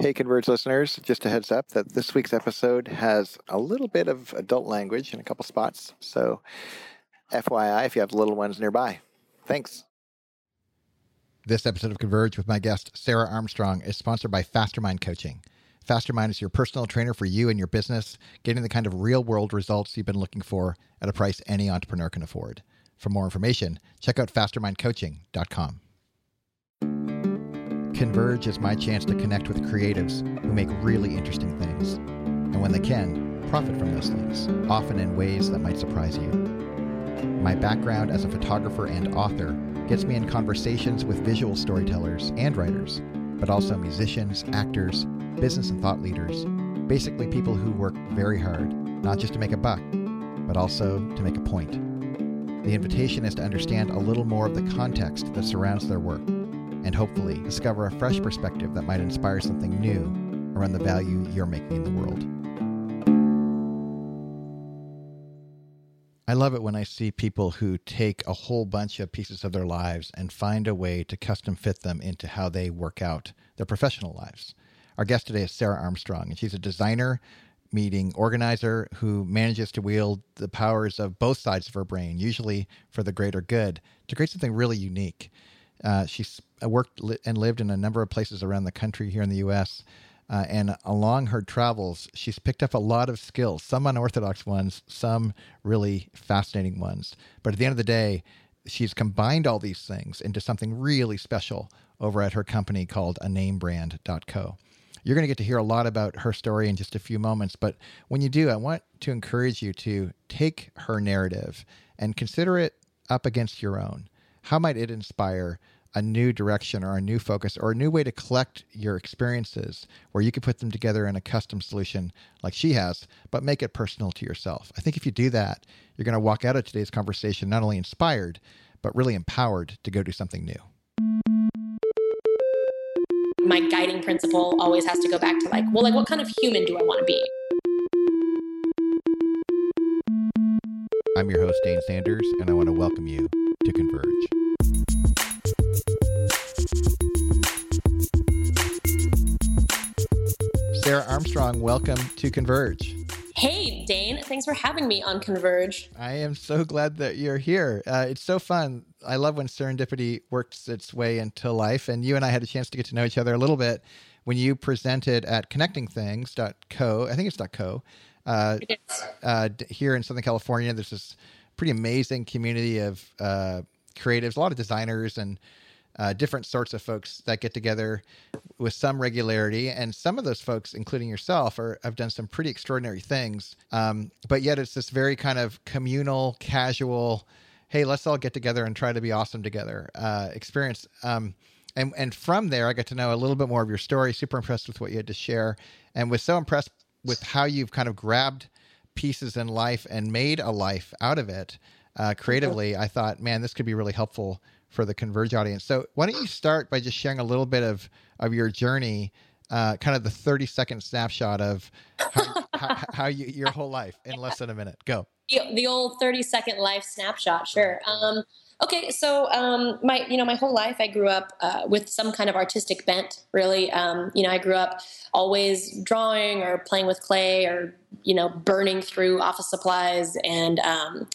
Hey, Converge listeners, just a heads up that this week's episode has a little bit of adult language in a couple spots. So, FYI, if you have little ones nearby. Thanks. This episode of Converge with my guest, Sarah Armstrong, is sponsored by Fastermind Coaching. Fastermind is your personal trainer for you and your business, getting the kind of real world results you've been looking for at a price any entrepreneur can afford. For more information, check out fastermindcoaching.com. Converge is my chance to connect with creatives who make really interesting things. And when they can, profit from those things, often in ways that might surprise you. My background as a photographer and author gets me in conversations with visual storytellers and writers, but also musicians, actors, business and thought leaders, basically people who work very hard, not just to make a buck, but also to make a point. The invitation is to understand a little more of the context that surrounds their work and hopefully discover a fresh perspective that might inspire something new around the value you're making in the world. I love it when I see people who take a whole bunch of pieces of their lives and find a way to custom fit them into how they work out their professional lives. Our guest today is Sarah Armstrong, and she's a designer, meeting organizer who manages to wield the powers of both sides of her brain, usually for the greater good, to create something really unique. Uh, she's worked and lived in a number of places around the country here in the U.S. Uh, and along her travels, she's picked up a lot of skills, some unorthodox ones, some really fascinating ones. But at the end of the day, she's combined all these things into something really special over at her company called a namebrand.co. You're going to get to hear a lot about her story in just a few moments. But when you do, I want to encourage you to take her narrative and consider it up against your own. How might it inspire a new direction or a new focus or a new way to collect your experiences where you can put them together in a custom solution like she has, but make it personal to yourself. I think if you do that, you're going to walk out of today's conversation not only inspired, but really empowered to go do something new. My guiding principle always has to go back to like, well, like, what kind of human do I want to be? I'm your host, Dane Sanders, and I want to welcome you to Converge. Sarah Armstrong, welcome to Converge. Hey, Dane, thanks for having me on Converge. I am so glad that you're here. Uh, it's so fun. I love when serendipity works its way into life. And you and I had a chance to get to know each other a little bit when you presented at connectingthings.co. I think it's .co. Uh, uh, here in Southern California, there's this pretty amazing community of uh, creatives, a lot of designers and uh, different sorts of folks that get together with some regularity. And some of those folks, including yourself, are, have done some pretty extraordinary things. Um, but yet it's this very kind of communal, casual, hey, let's all get together and try to be awesome together uh, experience. Um, and, and from there, I got to know a little bit more of your story, super impressed with what you had to share, and was so impressed with how you've kind of grabbed pieces in life and made a life out of it uh, creatively. I thought, man, this could be really helpful for the Converge audience. So why don't you start by just sharing a little bit of of your journey, uh, kind of the thirty second snapshot of how, how, how you, your whole life in less than a minute. Go. The, the old thirty second life snapshot. Sure. Um, okay, so um, my you know my whole life I grew up uh, with some kind of artistic bent. Really, um, you know, I grew up always drawing or playing with clay or you know burning through office supplies and um,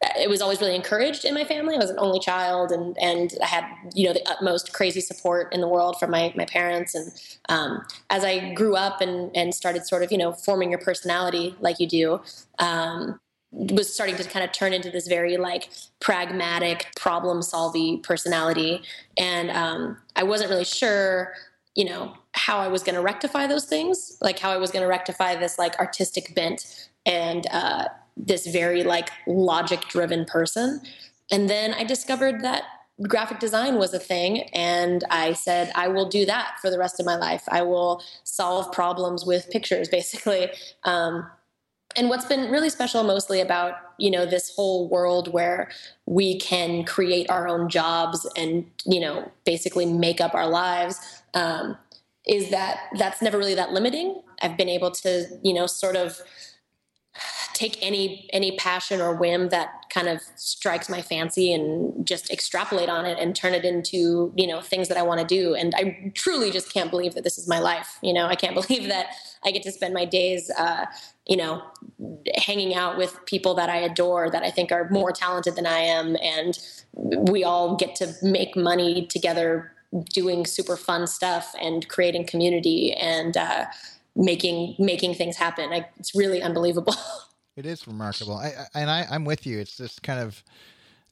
it was always really encouraged in my family. I was an only child, and and I had you know the utmost crazy support in the world from my my parents. And um, as I grew up and and started sort of you know forming your personality like you do, um, was starting to kind of turn into this very like pragmatic, problem solving personality. And um, I wasn't really sure, you know, how I was going to rectify those things, like how I was going to rectify this like artistic bent and uh, this very like logic driven person. And then I discovered that graphic design was a thing and i said i will do that for the rest of my life. I will solve problems with pictures basically. Um, and what's been really special mostly about you know this whole world where we can create our own jobs and you know basically make up our lives um, is that that's never really that limiting. I've been able to you know sort of take any any passion or whim that kind of strikes my fancy and just extrapolate on it and turn it into you know things that I want to do. And I truly just can't believe that this is my life. You know, I can't believe that I get to spend my days, uh, you know, hanging out with people that I adore that I think are more talented than I am, and we all get to make money together doing super fun stuff and creating community and uh, making making things happen. I, it's really unbelievable. It is remarkable, I, I, and I, I'm with you. It's this kind of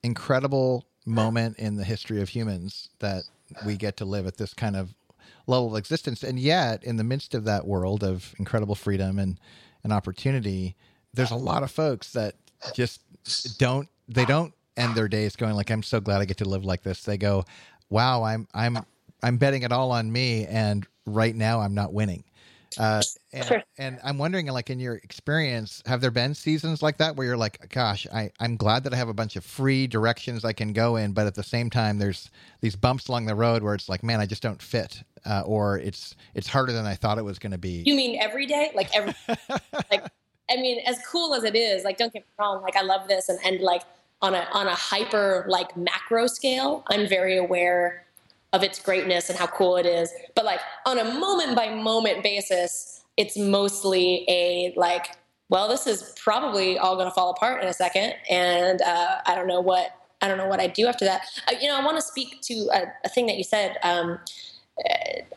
incredible moment in the history of humans that we get to live at this kind of level of existence, and yet in the midst of that world of incredible freedom and and opportunity, there's a lot of folks that just don't they don't end their days going like I'm so glad I get to live like this. They go, wow, I'm I'm I'm betting it all on me, and right now I'm not winning. Uh, and, sure. and, I'm wondering, like in your experience, have there been seasons like that where you're like, "Gosh, I, I'm glad that I have a bunch of free directions I can go in," but at the same time, there's these bumps along the road where it's like, "Man, I just don't fit," uh, or it's it's harder than I thought it was going to be. You mean every day, like every, like I mean, as cool as it is, like don't get me wrong, like I love this, and and like on a on a hyper like macro scale, I'm very aware of its greatness and how cool it is. But like on a moment by moment basis, it's mostly a like, well, this is probably all going to fall apart in a second, and uh, I don't know what I don't know what I do after that. Uh, you know, I want to speak to a, a, thing that you said. Um,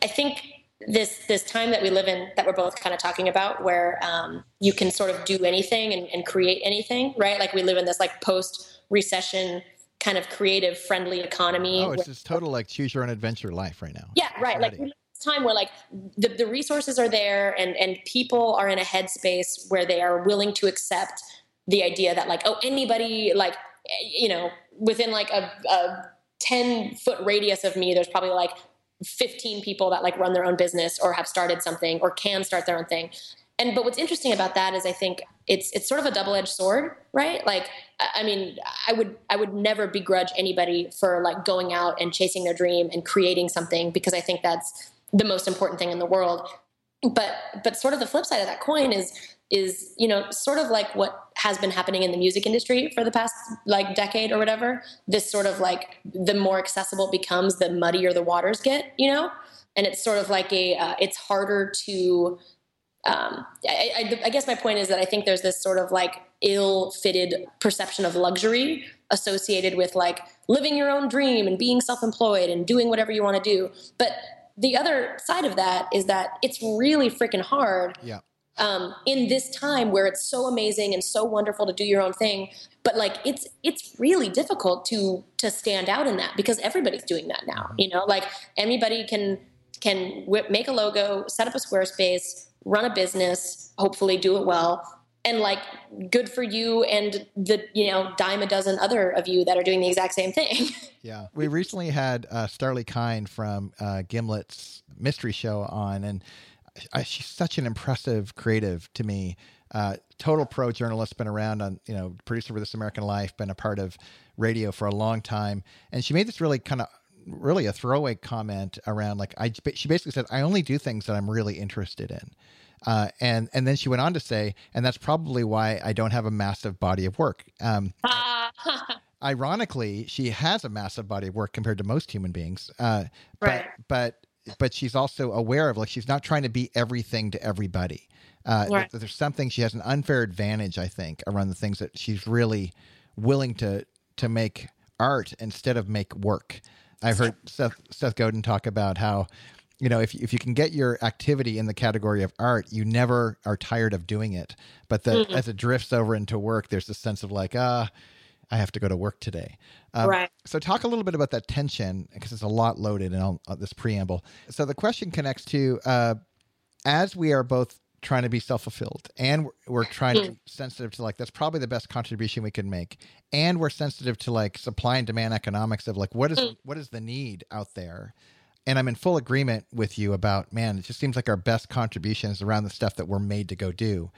I think this this time that we live in that we're both kind of talking about where um, you can sort of do anything and, and, create anything right like we live in this like post recession kind of creative friendly economy. Oh, it's just total like choose your own adventure life right now. Yeah, right. Like this time where like the, the resources are there and and people are in a headspace where they are willing to accept the idea that like oh anybody like eh, you know within like a, a 10 foot radius of me there's probably like 15 people that like run their own business or have started something or can start their own thing and but what's interesting about that is i think it's it's sort of a double-edged sword right? Like i mean i would i would never begrudge anybody for like going out and chasing their dream and creating something because i think that's the most important thing in the world. But but sort of the flip side of that coin is is you know sort of like what has been happening in the music industry for the past like decade or whatever this sort of like the more accessible it becomes the muddier the waters get you know? And it's sort of like a uh, it's harder to um, I, I, I guess my point is that I think there's this sort of like ill-fitted perception of luxury associated with like living your own dream and being self-employed and doing whatever you want to do. But the other side of that is that it's really freaking hard. Yeah. Um, in this time where it's so amazing and so wonderful to do your own thing, but like it's it's really difficult to to stand out in that because everybody's doing that now. Mm-hmm. You know, like anybody can can make a logo, set up a Squarespace, run a business, hopefully do it well. And like, good for you and the, you know, dime a dozen other of you that are doing the exact same thing. yeah. We recently had uh, Starlee Kine from uh, Gimlet's mystery show on, and I, she's such an impressive creative to me. Uh, total pro journalist, been around on, you know, producer for This American Life, been a part of radio for a long time. And she made this really kind of really a throwaway comment around like I she basically said I only do things that I'm really interested in. Uh, and and then she went on to say, and that's probably why I don't have a massive body of work. Um, ironically, she has a massive body of work compared to most human beings. Uh, right. But but but she's also aware of like she's not trying to be everything to everybody. Uh, right. There's something she has an unfair advantage, I think, around the things that she's really willing to to make art instead of make work. I've heard Seth Seth Godin talk about how you know if if you can get your activity in the category of art, you never are tired of doing it. But that mm-hmm. as it drifts over into work, there's this sense of like ah. I have to go to work today. Um, right. So, talk a little bit about that tension because it's a lot loaded in all, uh, this preamble. So, the question connects to uh, as we are both trying to be self-fulfilled and we're, we're trying to sensitive to like that's probably the best contribution we can make and we're sensitive to like supply and demand economics of like what is mm. what is the need out there and i'm in full agreement with you about man it just seems like our best contributions around the stuff that we're made to go do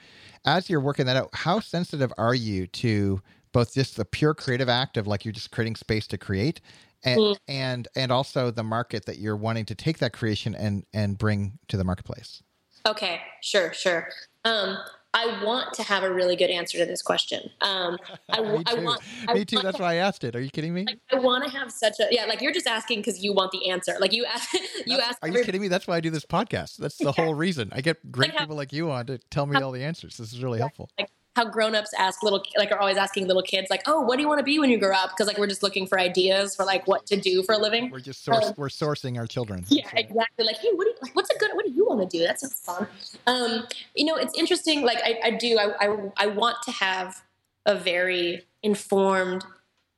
as you're working that out how sensitive are you to both just the pure creative act of like you're just creating space to create and mm. and and also the market that you're wanting to take that creation and and bring to the marketplace Okay, sure, sure. Um, I want to have a really good answer to this question. Um, I, Me I too. want. Me I too. want That's to- why I asked it. Are you kidding me? Like, I want to have such a yeah. Like you're just asking because you want the answer. Like you ask. You ask. Are you kidding me? That's why I do this podcast. That's the whole reason. I get great Like how- people like you on to tell me all the answers. This is really helpful. How grown-ups ask little like are always asking little kids like oh what do you want to be when you grow up because like we're just looking for ideas for like what to do for a living We're just source, Um, we're sourcing our children. yeah That's right. exactly like hey what do you like what's a good what do you want to do that sounds fun um you know it's interesting like i, I do I, I i want to have a very informed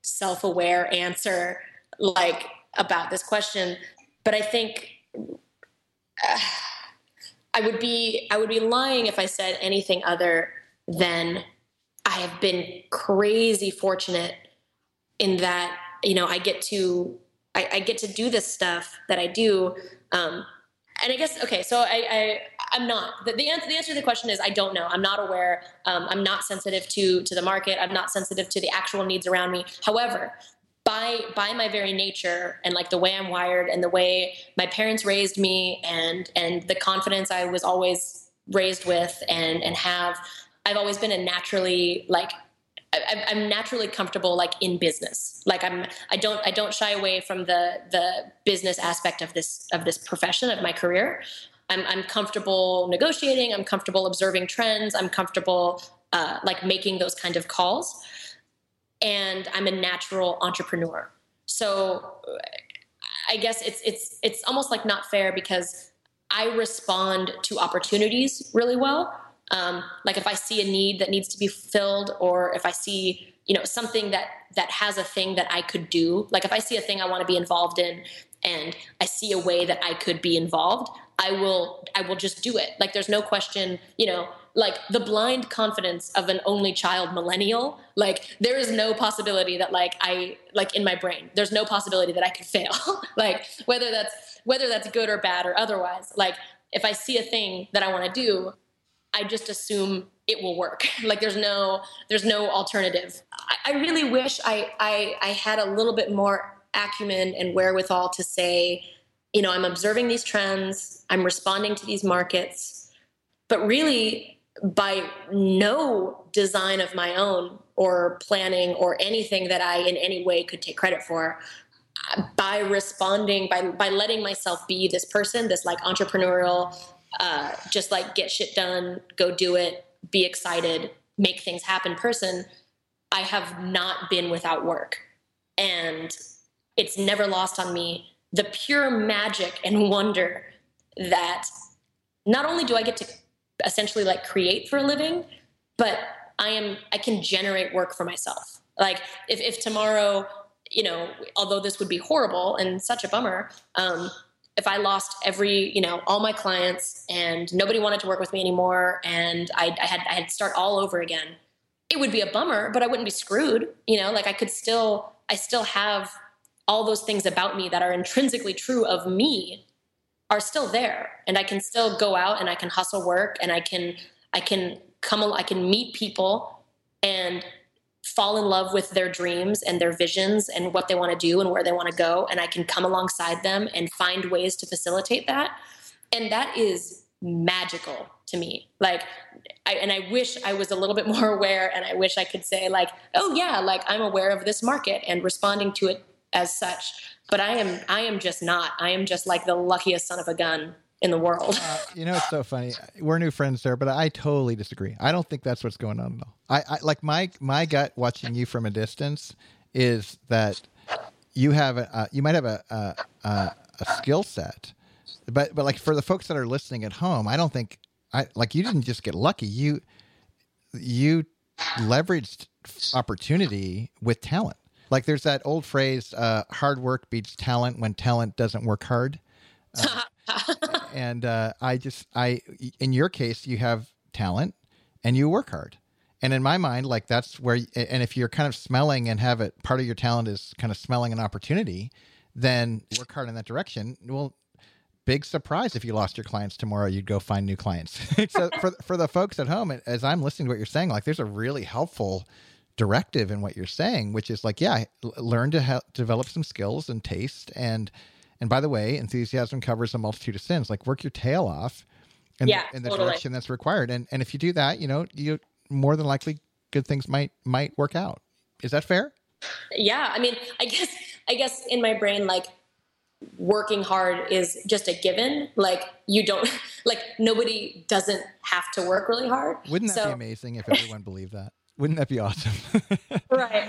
self-aware answer like about this question but i think uh, i would be i would be lying if i said anything other than i have been crazy fortunate in that you know i get to I, I get to do this stuff that I do. Um, and I guess okay, so I, I I'm not the, the answer. The answer to the question is I don't know. I'm not aware. Um, I'm not sensitive to to the market. I'm not sensitive to the actual needs around me. However, by by my very nature and like the way I'm wired and the way my parents raised me and and the confidence I was always raised with and and have, I've always been a naturally like I, I'm naturally comfortable like in business. Like I'm, I don't, I don't shy away from the the business aspect of this of this profession of my career. I'm, I'm comfortable negotiating. I'm comfortable observing trends. I'm comfortable uh, like making those kind of calls. And I'm a natural entrepreneur. So I guess it's it's it's almost like not fair because I respond to opportunities really well um, like if i see a need that needs to be filled or if i see you know something that that has a thing that i could do like if i see a thing i want to be involved in and i see a way that i could be involved i will i will just do it. Like there's no question you know like the blind confidence of an only child millennial like there is no possibility that like i like in my brain there's no possibility that i could fail. Like whether that's whether that's good or bad or otherwise like if i see a thing that i want to do I just assume it will work. like there's no there's no alternative. I, I really wish I, I I had a little bit more acumen and wherewithal to say, you know, I'm observing these trends, I'm responding to these markets, but really by no design of my own or planning or anything that I in any way could take credit for by responding by by letting myself be this person this like entrepreneurial uh, just like get shit done, go do it, be excited, make things happen person, I have not been without work. And it's never lost on me the pure magic and wonder that not only do I get to essentially like create for a living, but I am I can generate work for myself. Like if, if tomorrow, you know, although this would be horrible and such a bummer, um, if I lost every, you know, all my clients and nobody wanted to work with me anymore, and I, I had I had to start all over again, it would be a bummer, but I wouldn't be screwed. You know, like I could still, I still have all those things about me that are intrinsically true of me are still there, and I can still go out and I can hustle work, and I can, I can come, I can meet people and fall in love with their dreams and their visions and what they want to do and where they want to go and i can come alongside them and find ways to facilitate that. And that is magical to me. Like I, and i wish i was a little bit more aware and i wish i could say like oh yeah like i'm aware of this market and responding to it as such. But i am i am just not. I am just like the luckiest son of a gun in the world Uh, you know, it's so funny. We're new friends there, but I totally disagree. I don't think that's what's going on at all. I, I like my my gut watching you from a distance is that you have a uh, you might have a a, a, a skill set, but but like for the folks that are listening at home, I don't think I like you didn't just get lucky. You you leveraged opportunity with talent. Like there's that old phrase, uh, "Hard work beats talent when talent doesn't work hard." and uh, I just I in your case you have talent and you work hard. And in my mind, like that's where, and if you're kind of smelling and have it, part of your talent is kind of smelling an opportunity, then work hard in that direction. Well, big surprise if you lost your clients tomorrow, you'd go find new clients. so for for the folks at home, as I'm listening to what you're saying, like there's a really helpful directive in what you're saying, which is like, yeah, learn to ha- develop some skills and taste and and by the way, enthusiasm covers a multitude of sins. Like work your tail off in, yeah, the, in the totally. direction that's required. And and if you do that, you know, you more than likely good things might might work out. Is that fair? Yeah, I mean, I guess I guess in my brain like working hard is just a given. Like you don't like nobody doesn't have to work really hard. Wouldn't that So- be amazing if everyone believed that? Wouldn't that be awesome? Right.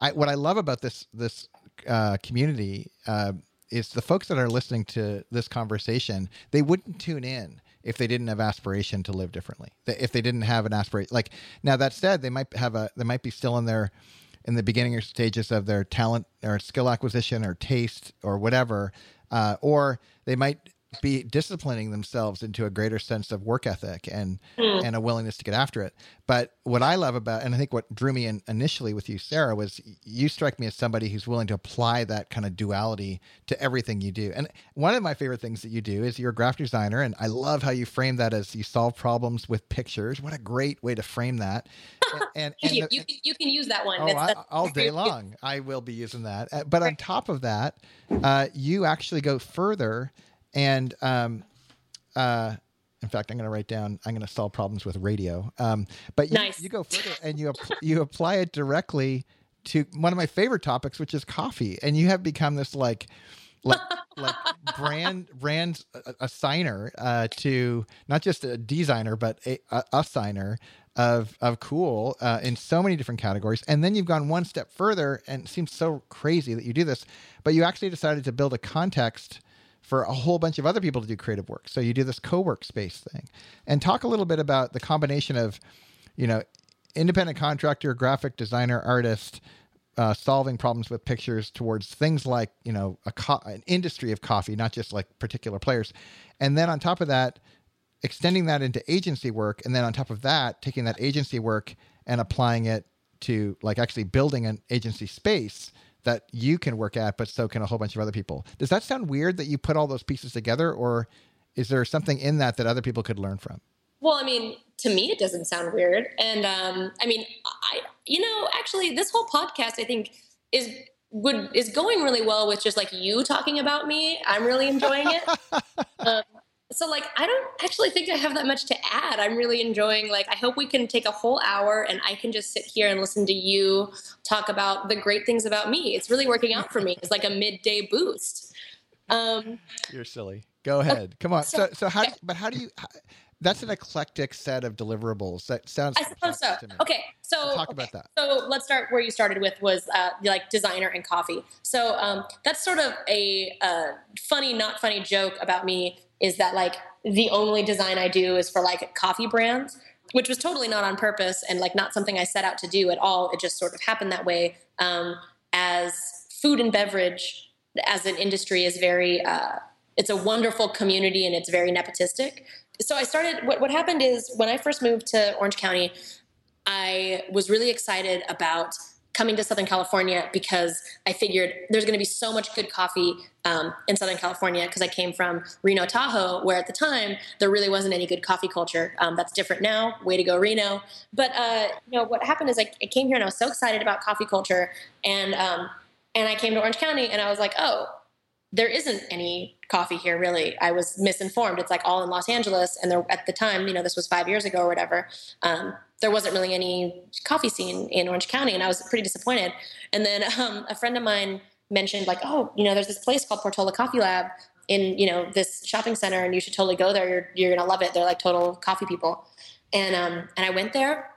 I, what I love about this this uh, community uh, is the folks that are listening to this conversation. They wouldn't tune in if they didn't have aspiration to live differently. If they didn't have an aspiration, like now that said, they might have a they might be still in their in the beginning or stages of their talent or skill acquisition or taste or whatever, uh, or they might be disciplining themselves into a greater sense of work ethic and and a willingness to get after it. But what I love about and I think what drew me in initially with you, Sarah, was you strike me as somebody who's willing to apply that kind of duality to everything you do. And one of my favorite things that you do is you're a graphic designer, and I love how you frame that as you solve problems with pictures. What a great way to frame that. And, and, and you, the- you, can, you can use that one. Oh, That's- I, that's- all day long. I will be using that. Uh, But on top of that, uh, you actually go further and, um, uh, in fact, I'm going to write down. I'm going to solve problems with radio. Um, but you, Nice. you go further and you you apply it directly to one of my favorite topics, which is coffee. And you have become this like like like brand brand a- assigner uh, to not just a designer but a, a assigner of of cool uh, in so many different categories. And then you've gone one step further, and it seems so crazy that you do this, but you actually decided to build a context for a whole bunch of other people to do creative work. So you do this co-work space thing, and talk a little bit about the combination of, you know, independent contractor, graphic designer, artist, uh, solving problems with pictures towards things like you know co- an industry of coffee, not just like particular players, and then on top of that, extending that into agency work, and then on top of that, taking that agency work and applying it to like actually building an agency space that you can work at, but so can a whole bunch of other people. Does that sound weird that you put all those pieces together, or is there something in that that other people could learn from? Well, I mean, to me, it doesn't sound weird. And um, I mean, I, you know, actually, this whole podcast, I think, is would is going really well with just like you talking about me. I'm really enjoying it. um, so, like, I don't actually think I have that much to add. I'm really enjoying. Like, I hope we can take a whole hour and I can just sit here and listen to you talk about the great things about me. It's really working out for me. It's like a midday boost. Um, You're silly. Go ahead. Come on. So, So- how? But how do you? How, that's an eclectic set of deliverables. That sounds. I suppose so. complex to me. Okay, so Talk okay. about that. So let's start where you started with was uh, like designer and coffee. So um, that's sort of a uh, funny, not funny joke about me is that like the only design I do is for like coffee brands, which was totally not on purpose and like not something I set out to do at all. It just sort of happened that way. Um, as food and beverage as an industry is very, uh, it's a wonderful community and it's very nepotistic. So I started. What what happened is when I first moved to Orange County, I was really excited about coming to Southern California because I figured there's going to be so much good coffee um, in Southern California because I came from Reno, Tahoe, where at the time there really wasn't any good coffee culture. Um, that's different now. Way to go, Reno! But uh, you know what happened is I, I came here and I was so excited about coffee culture, and um, and I came to Orange County and I was like, oh, there isn't any coffee here really. I was misinformed. It's like all in los angeles and there at the time you know this was five years ago or whatever um, there wasn't really any coffee scene in orange county and i was pretty disappointed. And then um, a friend of mine mentioned like oh you know there's this place called portola coffee lab in you know this shopping center and you should totally go there. You're, you're gonna love it. They're like total coffee people. And um, and i went there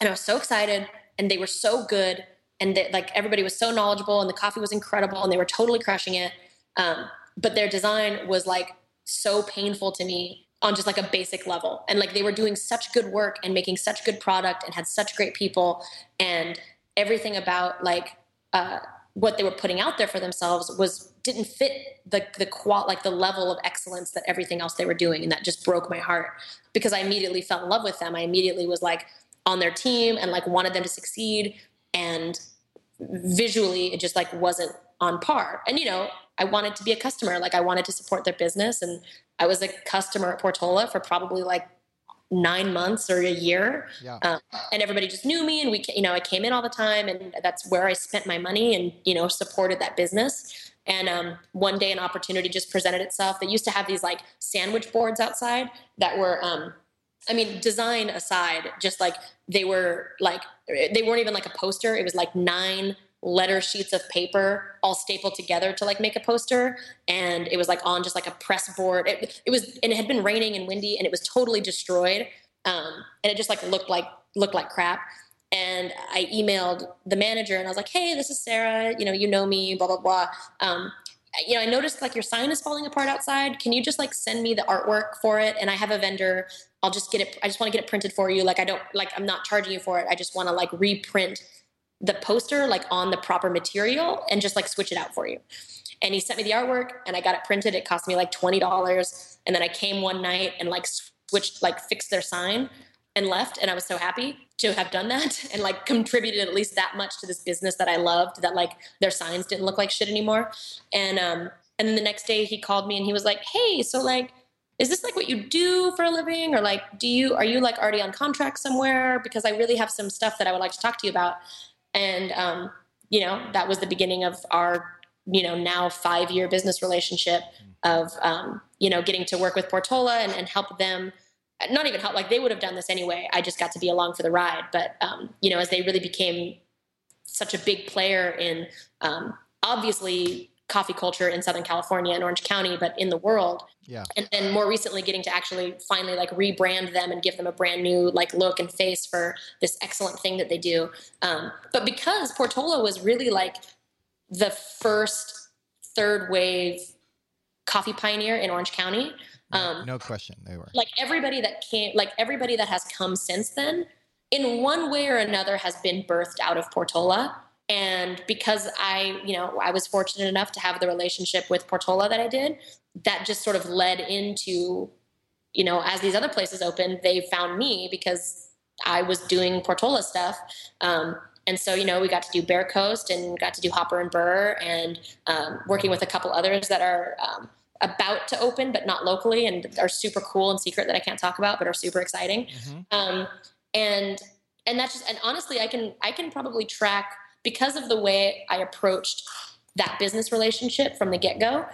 and i was so excited and they were so good and they, like everybody was so knowledgeable and the coffee was incredible and they were totally crushing it um, but their design was like so painful to me on just like a basic level. And like they were doing such good work and making such good product and had such great people and everything about like uh, what they were putting out there for themselves was didn't fit the the qual like the level of excellence that everything else they were doing. And that just broke my heart because I immediately fell in love with them. I immediately was like on their team and like wanted them to succeed. And visually it just like wasn't on par. And you know i wanted to be a customer. Like i wanted to support their business. And i was a customer at portola for probably like nine months or a year. Yeah. um, and everybody just knew me. And we you know i came in all the time. And that's where i spent my money and you know supported that business. And um, one day, an opportunity just presented itself. They used to have these like sandwich boards outside that were, um, I mean, design aside, just like they were like, they weren't even like a poster. It was like nine letter sheets of paper all stapled together to like make a poster. And it was like on just like a press board. It, it was and it had been raining and windy and it was totally destroyed. Um, and it just like looked like looked like crap. And i emailed the manager and i was like hey this is sarah. You know you know me blah blah blah. Um, you know i noticed like your sign is falling apart outside. Can you just like send me the artwork for it? And i have a vendor i'll just get it i just want to get it printed for you like i don't like i'm not charging you for it i just want to like reprint the poster like on the proper material and just like switch it out for you. And he sent me the artwork and I got it printed. It cost me like $20. And then I came one night and like switched, like fixed their sign and left. And I was so happy to have done that and like contributed at least that much to this business that I loved that like their signs didn't look like shit anymore. And, um, and then the next day he called me and he was like, Hey, so like, is this like what you do for a living? Or like do you are you like already on contract somewhere? Because i really have some stuff that i would like to talk to you about. And um, you know that was the beginning of our you know now five year business relationship of um, you know getting to work with portola and, and, help them. Not even help like they would have done this anyway. I just got to be along for the ride. But um, you know as they really became such a big player in um, obviously coffee culture in Southern California and Orange County, but in the world. Yeah. And then more recently getting to actually finally like rebrand them and give them a brand new like look and face for this excellent thing that they do. Um, but because Portola was really like the first third wave coffee pioneer in Orange County. Um, no question, they were. Like everybody that came, like everybody that has come since then, in one way or another, has been birthed out of Portola and because i you know i was fortunate enough to have the relationship with portola that i did that just sort of led into you know as these other places opened they found me because i was doing portola stuff um, and so you know we got to do bear coast and got to do hopper and burr and um, working with a couple others that are um, about to open but not locally and are super cool and secret that i can't talk about but are super exciting mm-hmm. Um, and and that's just and honestly i can i can probably track because of the way I approached that business relationship from the get go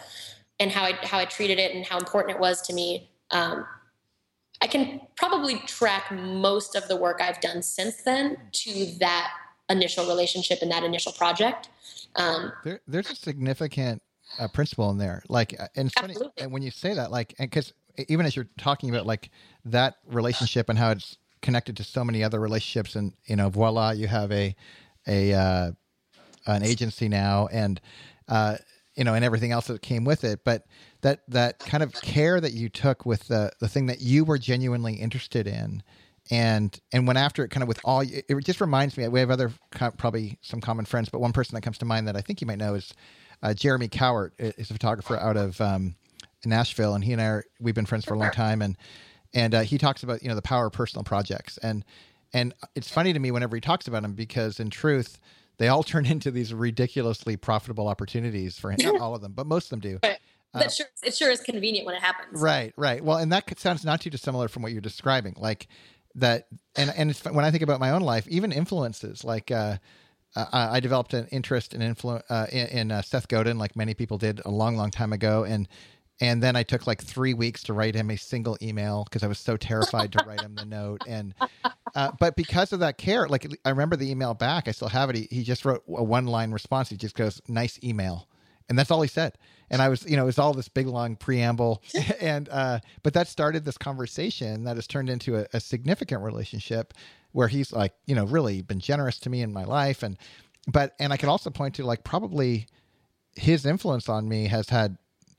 and how I how I treated it and how important it was to me. Um, I can probably track most of the work I've done since then to that initial relationship and that initial project. Um, there, there's a significant uh, principle in there. Like, uh, and it's funny, and when you say that, like, because even as you're talking about like that relationship and how it's connected to so many other relationships, and you know, voila, you have a a uh, an agency now, and uh, you know, and everything else that came with it. But that that kind of care that you took with the the thing that you were genuinely interested in, and and went after it kind of with all. It just reminds me. We have other probably some common friends, but one person that comes to mind that I think you might know is uh, Jeremy Cowart. Is a photographer out of um, Nashville, and he and I are, we've been friends for a long time, and and uh, he talks about you know the power of personal projects and and it's funny to me whenever he talks about them because in truth, they all turn into these ridiculously profitable opportunities for him. Not all of them, but most of them do. Right. Uh, that sure, it sure is convenient when it happens. Right, right. Well, and that sounds not too dissimilar from what you're describing. Like that, and and it's, when I think about my own life, even influences like. Uh, I developed an interest in influ- uh, in, in uh, Seth Godin, like many people did a long, long time ago, and and then I took like three weeks to write him a single email because I was so terrified to write him the note. And uh, but because of that care, like I remember the email back, I still have it. He, he just wrote a one line response. He just goes, "Nice email," and that's all he said. And I was, you know, it was all this big long preamble, and uh, but that started this conversation that has turned into a, a significant relationship where he's like, you know, really been generous to me in my life, and but and I could also point to like probably his influence on me has had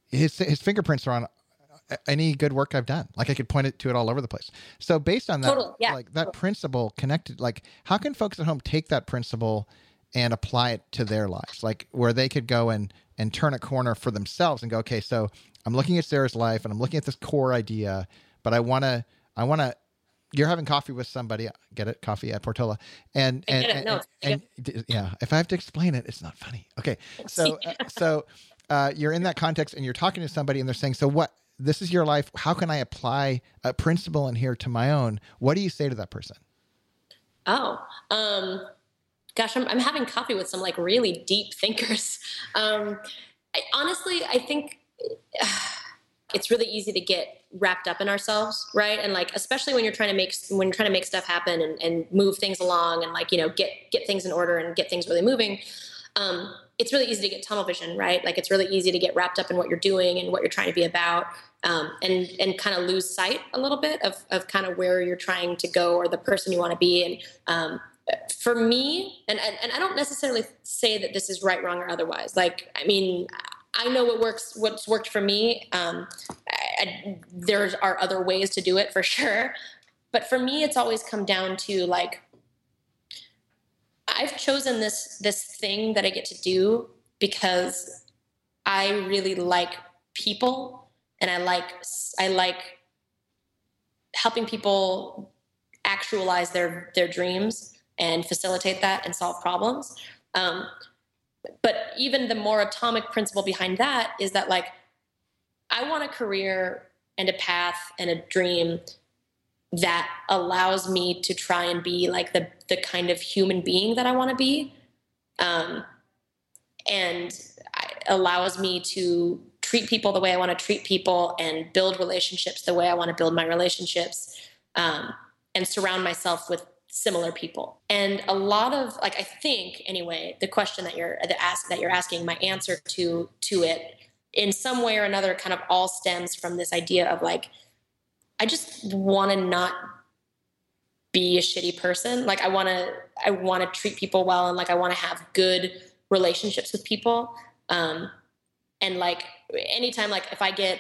his his fingerprints are on any good work I've done. Like I could point it to it all over the place. So based on that, totally, yeah. like that principle connected, like how can folks at home take that principle and apply it to their lives? Like where they could go and and turn a corner for themselves and go, okay, so I'm looking at Sarah's life and I'm looking at this core idea, but I want to, I want to. You're having coffee with somebody. Get it? Coffee at Portola, and and, and, no, and, and yeah. If I have to explain it, it's not funny. Okay, so uh, so uh, you're in that context and you're talking to somebody and they're saying, "So what? This is your life. How can I apply a principle in here to my own?" What do you say to that person? Oh, um, gosh, I'm, I'm having coffee with some like really deep thinkers. Um, I, honestly, I think it's really easy to get wrapped up in ourselves, right? And like, especially when you're trying to make when you're trying to make stuff happen and, and move things along and like you know get get things in order and get things really moving. Um, it's really easy to get tunnel vision, right? Like it's really easy to get wrapped up in what you're doing and what you're trying to be about, um, and and kind of lose sight a little bit of of kind of where you're trying to go or the person you want to be. And um, for me, and, and and I don't necessarily say that this is right, wrong, or otherwise. Like, I mean, I know what works, what's worked for me. Um, there are other ways to do it for sure, but for me, it's always come down to like I've chosen this this thing that I get to do because I really like people and I like I like helping people actualize their their dreams and facilitate that and solve problems. Um, but even the more atomic principle behind that is that like I want a career and a path and a dream that allows me to try and be like the the kind of human being that I want to be, um, and allows me to treat people the way I want to treat people and build relationships the way I want to build my relationships, um, and surround myself with similar people. And a lot of like I think anyway, the question that you're the ask that you're asking, my answer to to it in some way or another kind of all stems from this idea of like I just want to not be a shitty person. Like I want to I want to treat people well and like I want to have good relationships with people. Um and like anytime like if I get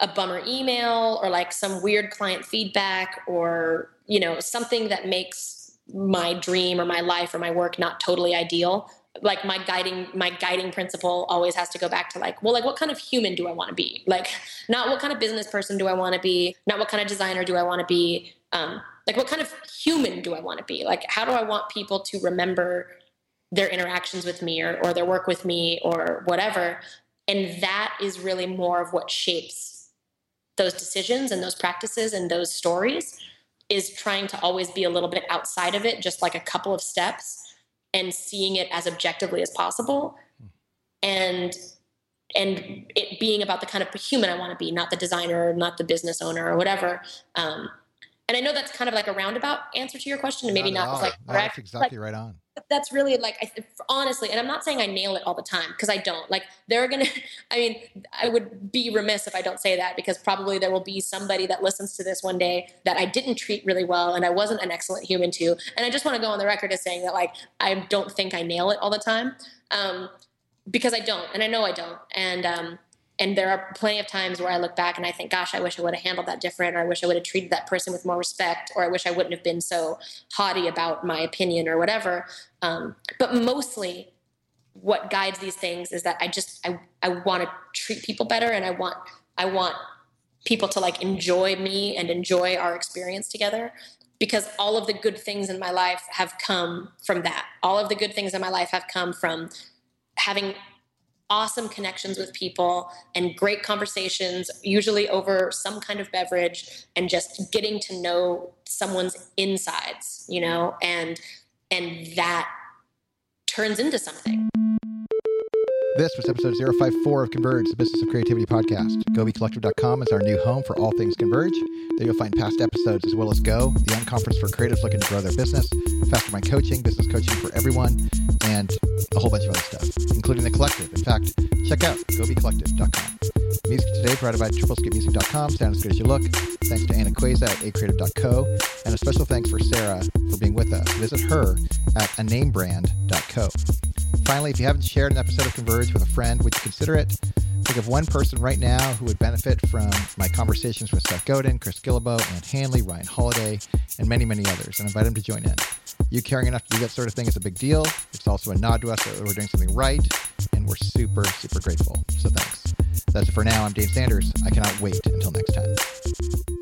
a bummer email or like some weird client feedback or you know something that makes my dream or my life or my work not totally ideal like my guiding my guiding principle always has to go back to like well like what kind of human do i want to be? Like not what kind of business person do i want to be? Not what kind of designer do i want to be? Um, like what kind of human do i want to be? Like how do i want people to remember their interactions with me or, or their work with me or whatever? And that is really more of what shapes those decisions and those practices and those stories is trying to always be a little bit outside of it just like a couple of steps and seeing it as objectively as possible and and it being about the kind of human I want to be, not the designer, not the business owner or whatever. Um, and I know that's kind of like a roundabout answer to your question, and maybe not, not like no, that's exactly like, right on. that's really like I, honestly and i'm not saying i nail it all the time because i don't. Like there are gonna i mean i would be remiss if i don't say that because probably there will be somebody that listens to this one day that i didn't treat really well and i wasn't an excellent human to and i just want to go on the record as saying that like i don't think i nail it all the time um, because i don't and i know i don't. And um, and there are plenty of times where I look back and I think, gosh, I wish I would have handled that different, or I wish I would have treated that person with more respect, or I wish I wouldn't have been so haughty about my opinion or whatever. Um, but mostly, what guides these things is that I just I I want to treat people better, and I want I want people to like enjoy me and enjoy our experience together because all of the good things in my life have come from that. All of the good things in my life have come from having awesome connections with people and great conversations, usually over some kind of beverage, and just getting to know someone's insides, you know, and and that turns into something. This was episode 054 of Converge, the Business of Creativity podcast. GoBeCollective.com is our new home for all things Converge. There you'll find past episodes as well as Go, the unconference for creatives looking to grow their business, Fastermind coaching, business coaching for everyone, and a whole bunch of other stuff, including the collective. In fact, check out GoBeCollective.com. Music today provided by tripleskipmusic.com. Sound as good as you look. Thanks to Anna Queza at acreative.co. And a special thanks for Sarah for being with us. Visit her at anamebrand.co. Finally, if you haven't shared an episode of Converge with a friend, would you consider it? Think of one person right now who would benefit from my conversations with Seth Godin, Chris Guillebeau, Ann Handley, Ryan Holiday, and many, many others, and invite them to join in. You caring enough to do that sort of thing is a big deal. It's also a nod to us that we're doing something right, and we're super, super grateful. So thanks. That's it for now. I'm Dane Sanders. I cannot wait until next time.